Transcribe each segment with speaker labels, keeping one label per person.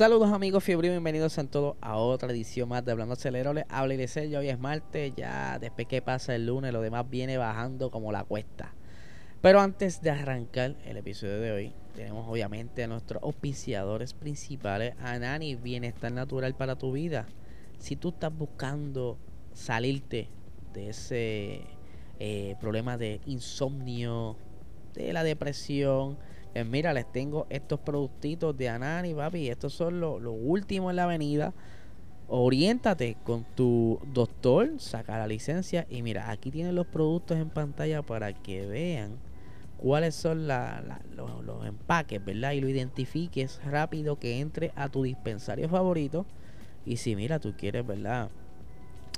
Speaker 1: Saludos amigos fiebre, bienvenidos a todos a otra edición más de Hablando Acelerable. Habla y ya hoy es martes, ya después que pasa el lunes, lo demás viene bajando como la cuesta. Pero antes de arrancar el episodio de hoy, tenemos obviamente a nuestros auspiciadores principales, Anani, Bienestar Natural para tu vida. Si tú estás buscando salirte de ese eh, problema de insomnio, de la depresión, eh, mira, les tengo estos productitos de Anani, papi. Estos son los lo últimos en la avenida. Oriéntate con tu doctor, saca la licencia y mira, aquí tienen los productos en pantalla para que vean cuáles son los, los, empaques, ¿verdad? Y lo identifiques rápido que entre a tu dispensario favorito. Y si mira, tú quieres, ¿verdad?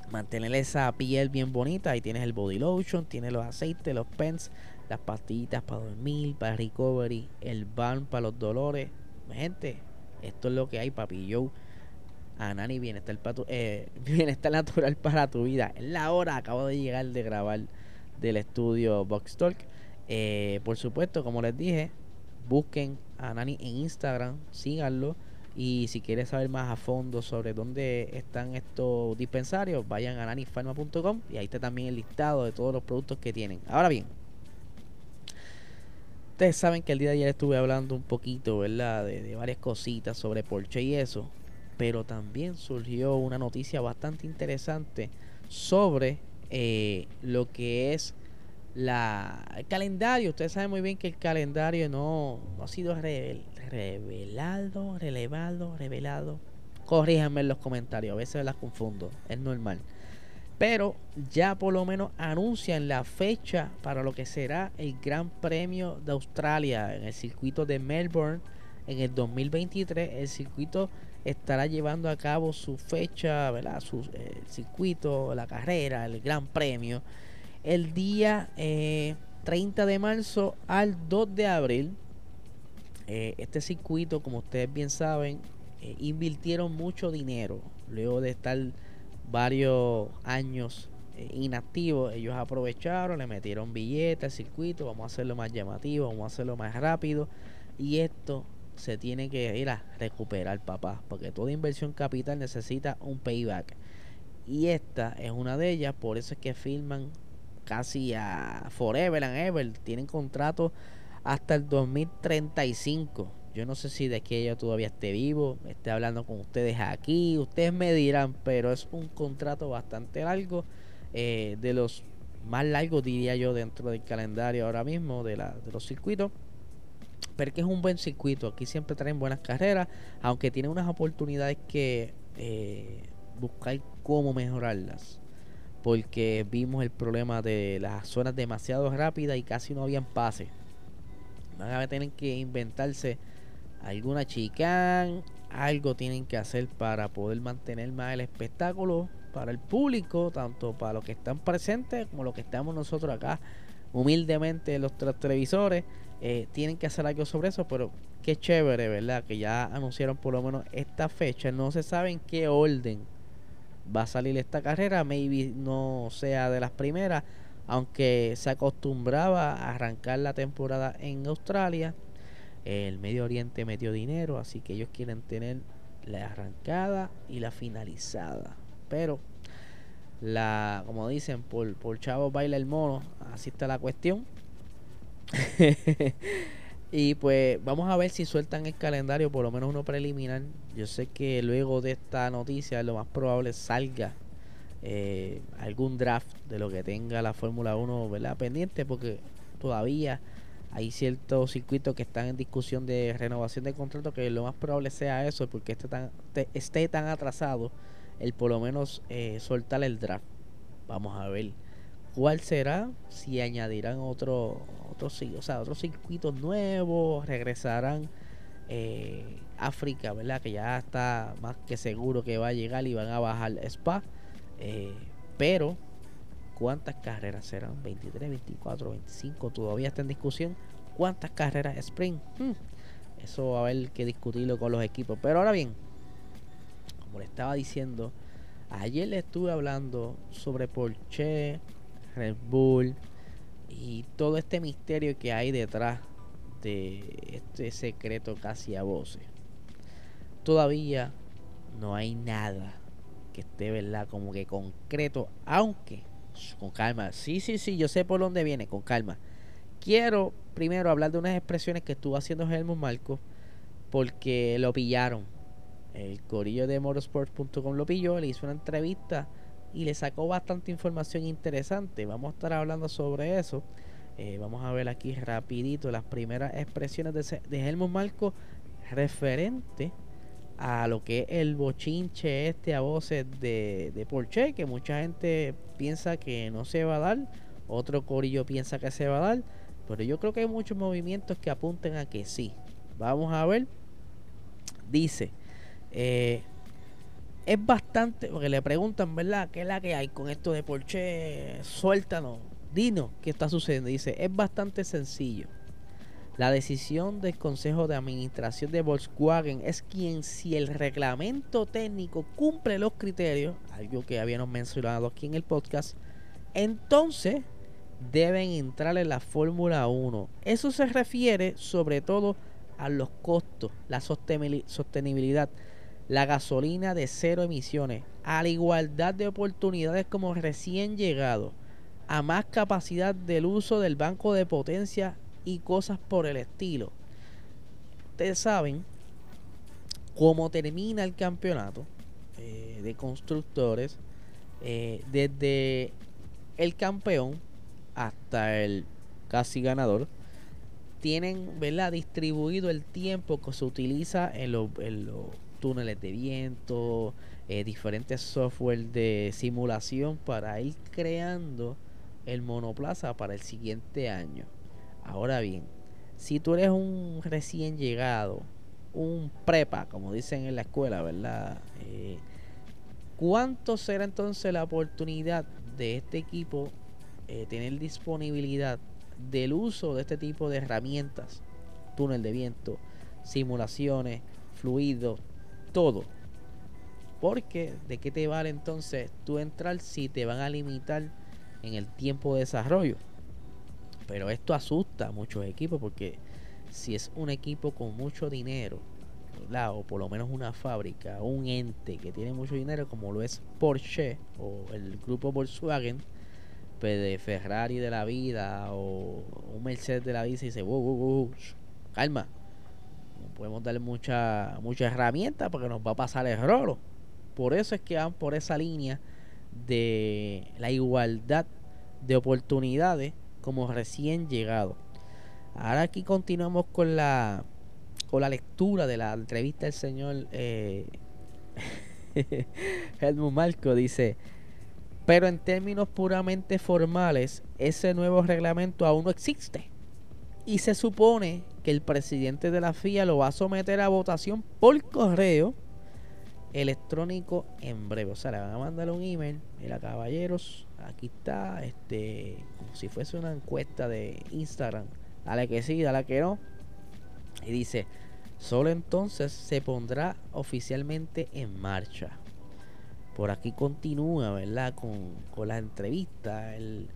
Speaker 1: Mantener esa piel bien bonita, ahí tienes el body lotion, tienes los aceites, los pens, las pastillitas para dormir, para recovery, el balm para los dolores. Gente, esto es lo que hay, papi. Yo, Anani, bienestar, para tu, eh, bienestar natural para tu vida. Es la hora, acabo de llegar de grabar del estudio Box Talk. Eh, por supuesto, como les dije, busquen a Nani en Instagram, síganlo. Y si quieres saber más a fondo sobre dónde están estos dispensarios, vayan a nanifarma.com y ahí está también el listado de todos los productos que tienen. Ahora bien, Ustedes saben que el día de ayer estuve hablando un poquito, ¿verdad? De, varias cositas sobre Porsche y eso. Pero también surgió una noticia bastante interesante sobre eh, lo que es la, el calendario. Ustedes saben muy bien que el calendario no, ha sido revelado, relevado, revelado. Corríjanme en los comentarios, a veces las confundo, es normal pero ya por lo menos anuncian la fecha para lo que será el Gran Premio de Australia en el circuito de Melbourne en el 2023. El circuito estará llevando a cabo su fecha, ¿verdad? Su eh, circuito, la carrera, el Gran Premio, el día 30 eh, de marzo al 2 de abril. Eh, este circuito, como ustedes bien saben, invirtieron mucho dinero luego de estar varios años eh, inactivos, ellos aprovecharon, le metieron billetes al circuito, vamos a hacerlo más llamativo, vamos a hacerlo más rápido. Y esto se tiene que ir a recuperar, papá, porque toda inversión capital necesita un payback. Y esta es una de ellas, por eso es que firman casi a Forever and Ever, tienen contrato hasta el 2035. Yo no sé si de aquí ella todavía esté vivo, esté hablando con ustedes aquí, ustedes me dirán, pero es un contrato bastante largo, eh, de los más largos diría yo dentro del calendario ahora mismo de, la, de los circuitos. Pero que es un buen circuito, aquí siempre traen buenas carreras, aunque tiene unas oportunidades que eh, buscar cómo mejorarlas. Porque vimos el problema de las zonas demasiado rápidas y casi no habían pases. Van a tener que inventarse alguna chicán, algo tienen que hacer para poder mantener más el espectáculo para el público, tanto para los que están presentes como los que estamos nosotros acá humildemente los, televisores. Eh, tienen que hacer algo sobre eso, pero qué chévere, ¿verdad? Que ya anunciaron por lo menos esta fecha. No se sabe en qué orden va a salir esta carrera. Maybe no sea de las primeras, aunque se acostumbraba a arrancar la temporada en Australia el Medio Oriente metió dinero, así que ellos quieren tener la arrancada y la finalizada. Pero la, como dicen, por, por chavo baila el mono, así está la cuestión. y pues vamos a ver si sueltan el calendario, por lo menos uno preliminar. Yo sé que luego de esta noticia lo más probable salga eh, algún draft de lo que tenga la Fórmula 1 ¿verdad? pendiente, porque todavía hay ciertos circuitos que están en discusión de renovación de contrato que lo más probable sea eso porque esté tan, esté tan atrasado el por lo menos eh, soltar el draft vamos a ver cuál será si añadirán otro otro o sea otros circuitos nuevos regresarán eh, África, ¿verdad? Que ya está más que seguro que va a llegar y van a bajar Spa. Eh, pero, ¿cuántas carreras serán? 23, 24, 25, todavía está en discusión. ¿Cuántas carreras sprint? Hmm, eso va a haber que discutirlo con los equipos. Pero ahora bien, como le estaba diciendo, ayer le estuve hablando sobre Porsche, Red Bull y todo este misterio que hay detrás de este secreto casi a voces. Todavía no hay nada que esté, ¿verdad? Como que concreto, aunque con calma. Sí, sí, sí, yo sé por dónde viene, con calma. Quiero primero hablar de unas expresiones que estuvo haciendo Helmut Marco porque lo pillaron. El corillo de motorsport.com lo pilló, le hizo una entrevista y le sacó bastante información interesante. Vamos a estar hablando sobre eso. Eh, vamos a ver aquí rapidito las primeras expresiones de, de Helmut Marco referente a lo que es el bochinche este a voces de, de Porsche, que mucha gente piensa que no se va a dar, otro corillo piensa que se va a dar, pero yo creo que hay muchos movimientos que apunten a que sí. Vamos a ver. Dice, eh, es bastante, porque le preguntan, ¿verdad? ¿Qué es la que hay con esto de Porsche? Suéltanos, dinos qué está sucediendo. Dice, es bastante sencillo. La decisión del Consejo de Administración de Volkswagen es quien, si el reglamento técnico cumple los criterios, algo que habíamos mencionado aquí en el podcast, entonces deben entrar en la Fórmula 1. Eso se refiere sobre todo a los costos, la sostenibilidad, la gasolina de cero emisiones, a la igualdad de oportunidades como recién llegado, a más capacidad del uso del banco de potencia y cosas por el estilo. Ustedes saben cómo termina el campeonato eh, de constructores eh, desde el campeón hasta el casi ganador tienen ¿verdad? distribuido el tiempo que se utiliza en, los túneles de viento, eh, diferentes software de simulación para ir creando el monoplaza para el siguiente año. Ahora bien, si tú eres un recién llegado, un prepa, como dicen en la escuela, ¿verdad? Eh, ¿Cuánto será entonces la oportunidad de este equipo eh, tener disponibilidad del uso de este tipo de herramientas? Túnel de viento, simulaciones, fluidos, todo. Porque, ¿de qué te vale entonces tú entrar si te van a limitar en el tiempo de desarrollo? Pero esto asusta a muchos equipos porque si es un equipo con mucho dinero, o por lo menos una fábrica, un ente que tiene mucho dinero, como lo es Porsche o el grupo Volkswagen, pues de Ferrari de la vida o un Mercedes de la vida, y dice, wow, wow, wow, calma, no podemos darle mucha, mucha herramienta porque nos va a pasar el rolo. Por eso es que van por esa línea de la igualdad de oportunidades como recién llegado. Ahora aquí continuamos con la con la lectura de la entrevista del señor eh, Helmut Marco dice pero en términos puramente formales ese nuevo reglamento aún no existe y se supone que el presidente de la FIA lo va a someter a votación por correo electrónico en breve. O sea, le van a mandar un email. Mira, caballeros, aquí está, este, como si fuese una encuesta de Instagram. Dale que sí, dale que no. Y dice, solo entonces se pondrá oficialmente en marcha. Por aquí continúa, ¿verdad? Con, con la entrevista. Él,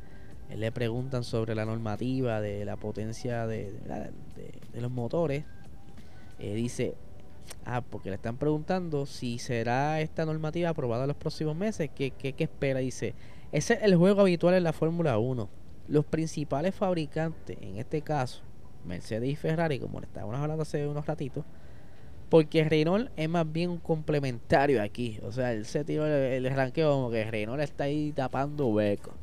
Speaker 1: le preguntan sobre la normativa de la potencia de, de, los motores. Eh, dice, Ah, porque le están preguntando si será esta normativa aprobada los próximos meses. ¿Qué, qué, espera? Dice, ese es el juego habitual en la Fórmula 1. Los principales fabricantes, en este caso, Mercedes y Ferrari, como le estábamos hablando hace unos ratitos, porque Renault es más bien un complementario aquí. O sea, el sentido el, el ranqueo como que Renault está ahí tapando huecos.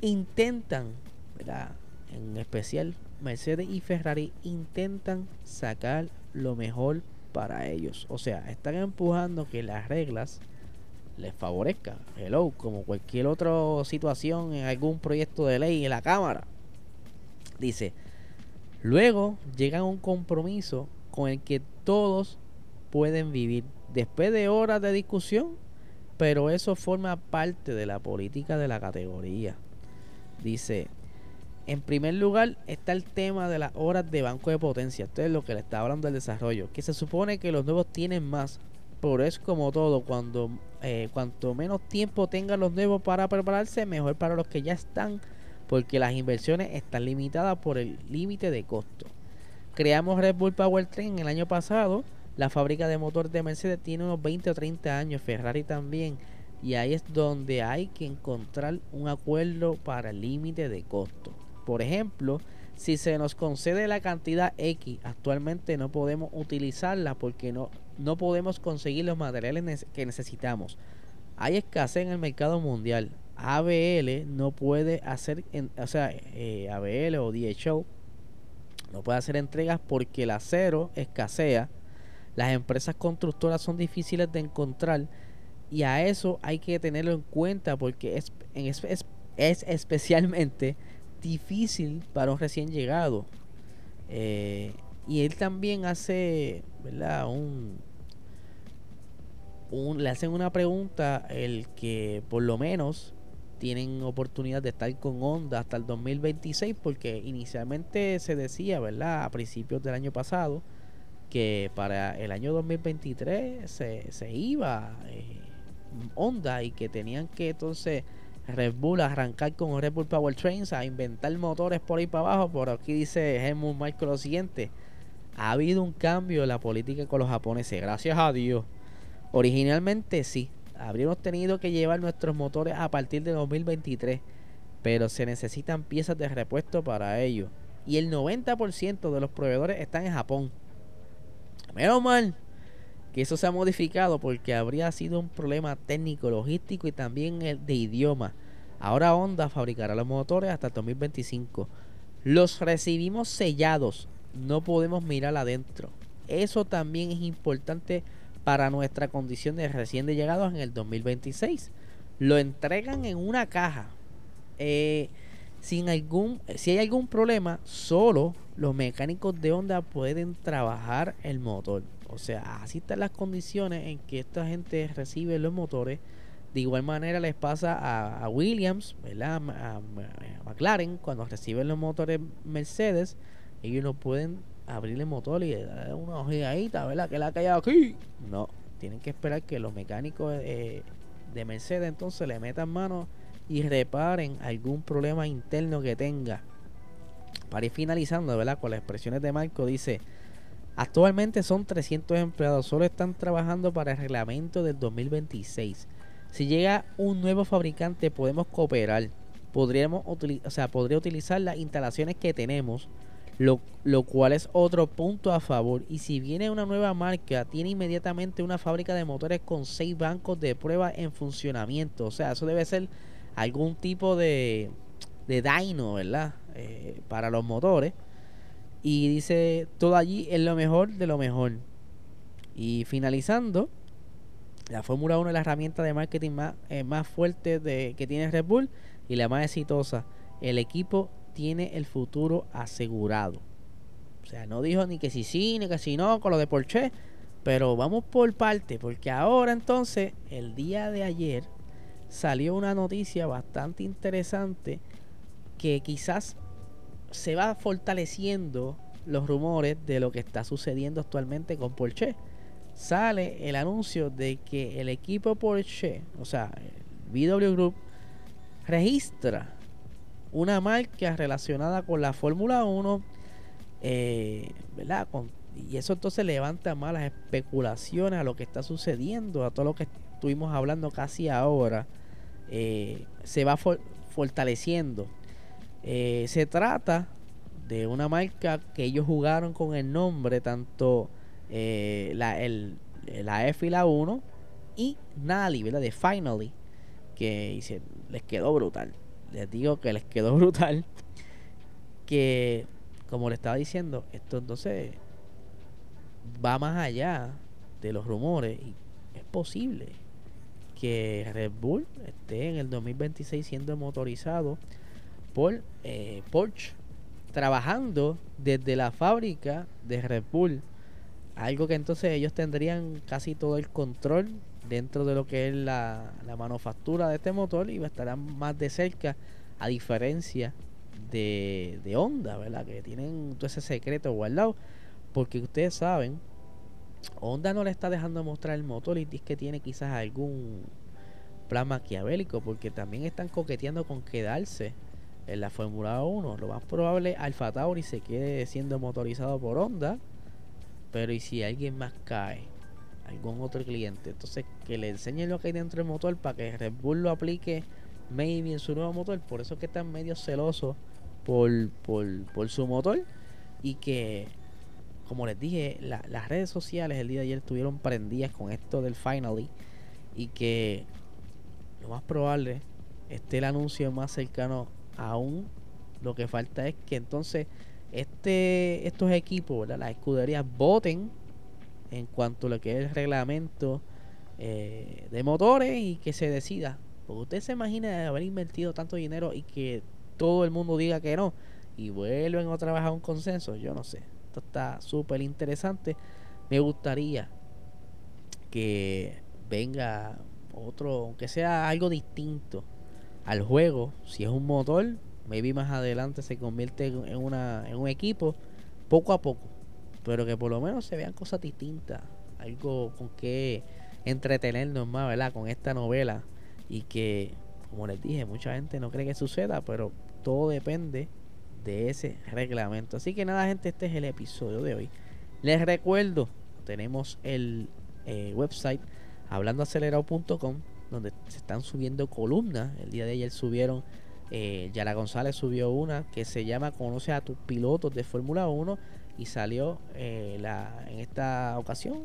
Speaker 1: Intentan, ¿verdad? En especial Mercedes y Ferrari intentan sacar lo mejor para ellos. O sea, están empujando que las reglas les favorezcan. Hello, como cualquier otra situación en algún proyecto de ley en la Cámara. Dice, luego llegan a un compromiso con el que todos pueden vivir. Después de horas de discusión, pero eso forma parte de la política de la categoría. Dice, en primer lugar está el tema de las horas de banco de potencia. Esto es lo que le está hablando del desarrollo. Que se supone que los nuevos tienen más. Pero es como todo. Cuando eh, cuanto menos tiempo tengan los nuevos para prepararse, mejor para los que ya están. Porque las inversiones están limitadas por el límite de costo. Creamos Red Bull Powertrain el año pasado la fábrica de motores de Mercedes tiene unos 20 o 30 años, Ferrari también. Y ahí es donde hay que encontrar un acuerdo para el límite de costo. Por ejemplo, si se nos concede la cantidad X, actualmente no podemos utilizarla porque no, no podemos conseguir los materiales que necesitamos. Hay escasez en el mercado mundial. ABL no puede hacer, o sea, eh, ABL o DHL no puede hacer entregas porque el acero escasea las empresas constructoras son difíciles de encontrar y a eso hay que tenerlo en cuenta porque es, es, es especialmente difícil para un recién llegado. Eh, y él también hace, ¿verdad? Un, un, le hacen una pregunta el que por lo menos tienen oportunidad de estar con Honda hasta el 2026 porque inicialmente se decía, ¿verdad? A principios del año pasado que para el año 2023 se, se iba eh, Honda y que tenían que entonces Red Bull arrancar con Red Bull Power Trains a inventar motores por ahí para abajo. Por aquí dice Helmut Marco lo siguiente. Ha habido un cambio en la política con los japoneses, gracias a Dios. Originalmente sí, habríamos tenido que llevar nuestros motores a partir de 2023, pero se necesitan piezas de repuesto para ello. Y el 90% de los proveedores están en Japón. Menos mal que eso se ha modificado porque habría sido un problema técnico, logístico y también el de idioma. Ahora Honda fabricará los motores hasta el 2025. Los recibimos sellados, no podemos mirar adentro. Eso también es importante para nuestra condición de recién de llegados en el 2026. Lo entregan en una caja. Eh, sin algún, si hay algún problema, solo los mecánicos de Honda pueden trabajar el motor. O sea, así están las condiciones en que esta gente recibe los motores. De igual manera les pasa a, Williams, ¿verdad? A, McLaren, cuando reciben los motores Mercedes, ellos no pueden abrir el motor y darle una ojeadita, ¿verdad? Que la ha aquí. No, tienen que esperar que los mecánicos eh, de Mercedes entonces le metan mano y reparen algún problema interno que tenga. Para ir finalizando, ¿verdad? Con las expresiones de Marco, dice, actualmente son 300 empleados, solo están trabajando para el reglamento del 2026. Si llega un nuevo fabricante, podemos cooperar. Podríamos o sea, podría utilizar las instalaciones que tenemos, lo, lo, cual es otro punto a favor. Y si viene una nueva marca, tiene inmediatamente una fábrica de motores con seis bancos de prueba en funcionamiento. O sea, eso debe ser algún tipo de, de dyno, ¿verdad? Eh, para los motores. Y dice, todo allí es lo mejor de lo mejor. Y finalizando, la Fórmula 1 es la herramienta de marketing más, eh, más fuerte que tiene Red Bull y la más exitosa. El equipo tiene el futuro asegurado. O sea, no dijo ni que si sí, ni que si no, con lo de Porsche. Pero vamos por parte, porque ahora entonces, el día de ayer, salió una noticia bastante interesante que quizás se va fortaleciendo los rumores de lo que está sucediendo actualmente con Porsche. Sale el anuncio de que el equipo Porsche, o sea, VW Group, registra una marca relacionada con la Fórmula 1, eh, ¿verdad? y eso entonces levanta más las especulaciones a lo que está sucediendo, a todo lo que estuvimos hablando casi ahora eh, se va fortaleciendo. Eh, se trata de una marca que ellos jugaron con el nombre, tanto eh, la, el, la F y la 1 y Nali, ¿verdad? De Finally, que les quedó brutal. Les digo que les quedó brutal. Que, como le estaba diciendo, esto entonces va más allá de los rumores y es posible que Red Bull esté en el 2026 siendo motorizado por Porsche, trabajando desde la fábrica de Red Bull algo que entonces ellos tendrían casi todo el control dentro de lo que es la, la manufactura de este motor y estarán más de cerca a diferencia de, de Honda, ¿verdad? Que tienen todo ese secreto guardado porque ustedes saben Honda no le está dejando mostrar el motor y dice que tiene quizás algún plan maquiavélico porque también están coqueteando con quedarse en la Fórmula 1. Lo más probable Alfa Tauri se quede siendo motorizado por Honda, pero y si alguien más cae, algún otro cliente, entonces que le enseñen lo que hay dentro del motor para que Red Bull lo aplique maybe en su nuevo motor, por eso que están medio celosos por, por, por su motor. Y que como les dije, las redes sociales el día de ayer estuvieron prendidas con esto del Finally. Y que lo más probable esté el anuncio más cercano aún. Lo que falta es que entonces este estos equipos, las escuderías voten en cuanto a lo que es el reglamento eh, de motores y que se decida. Usted se imagina haber invertido tanto dinero y que todo el mundo diga que no y vuelven otra vez a un consenso. Yo no sé está súper interesante. Me gustaría que venga otro, aunque sea algo distinto al juego. Si es un motor, maybe más adelante se convierte en, una, en un equipo, poco a poco. Pero que por lo menos se vean cosas distintas. Algo con que entretenernos más, ¿verdad? Con esta novela. Y que, como les dije, mucha gente no cree que suceda, pero todo depende de ese reglamento. Así que nada, gente, este es el episodio de hoy. Les recuerdo, tenemos el eh, website hablandoacelerado.com donde se están subiendo columnas. El día de ayer subieron, eh, Yara González subió una que se llama Conoce a tus pilotos de Fórmula 1 y salió eh, la, en esta ocasión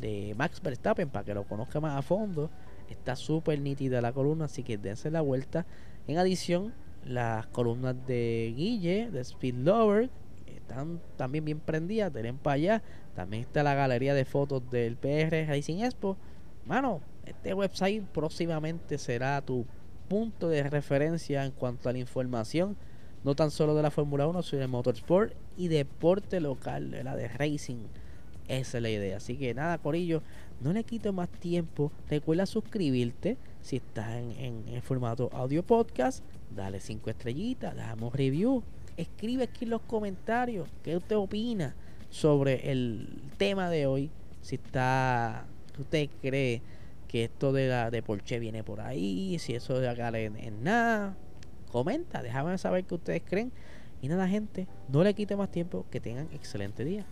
Speaker 1: de Max Verstappen para que lo conozca más a fondo. Está súper nítida la columna, así que dense la vuelta. En adición, las columnas de Guille, de Speed Lover, están también bien prendidas, tienen para allá. También está la galería de fotos del PR Racing Expo. Mano, este website próximamente será tu punto de referencia en cuanto a la información, no tan solo de la Fórmula 1, sino de motorsport y deporte local, la de racing. Esa es la idea. Así que nada, Corillo, no le quito más tiempo. Recuerda suscribirte si estás en, en el formato audio podcast dale cinco estrellitas, damos review, escribe aquí en los comentarios qué usted opina sobre el tema de hoy, si está, usted cree que esto de la de Porsche viene por ahí, si eso de acá en, en nada, comenta, déjame saber qué ustedes creen. Y nada, gente, no le quite más tiempo, que tengan excelente día.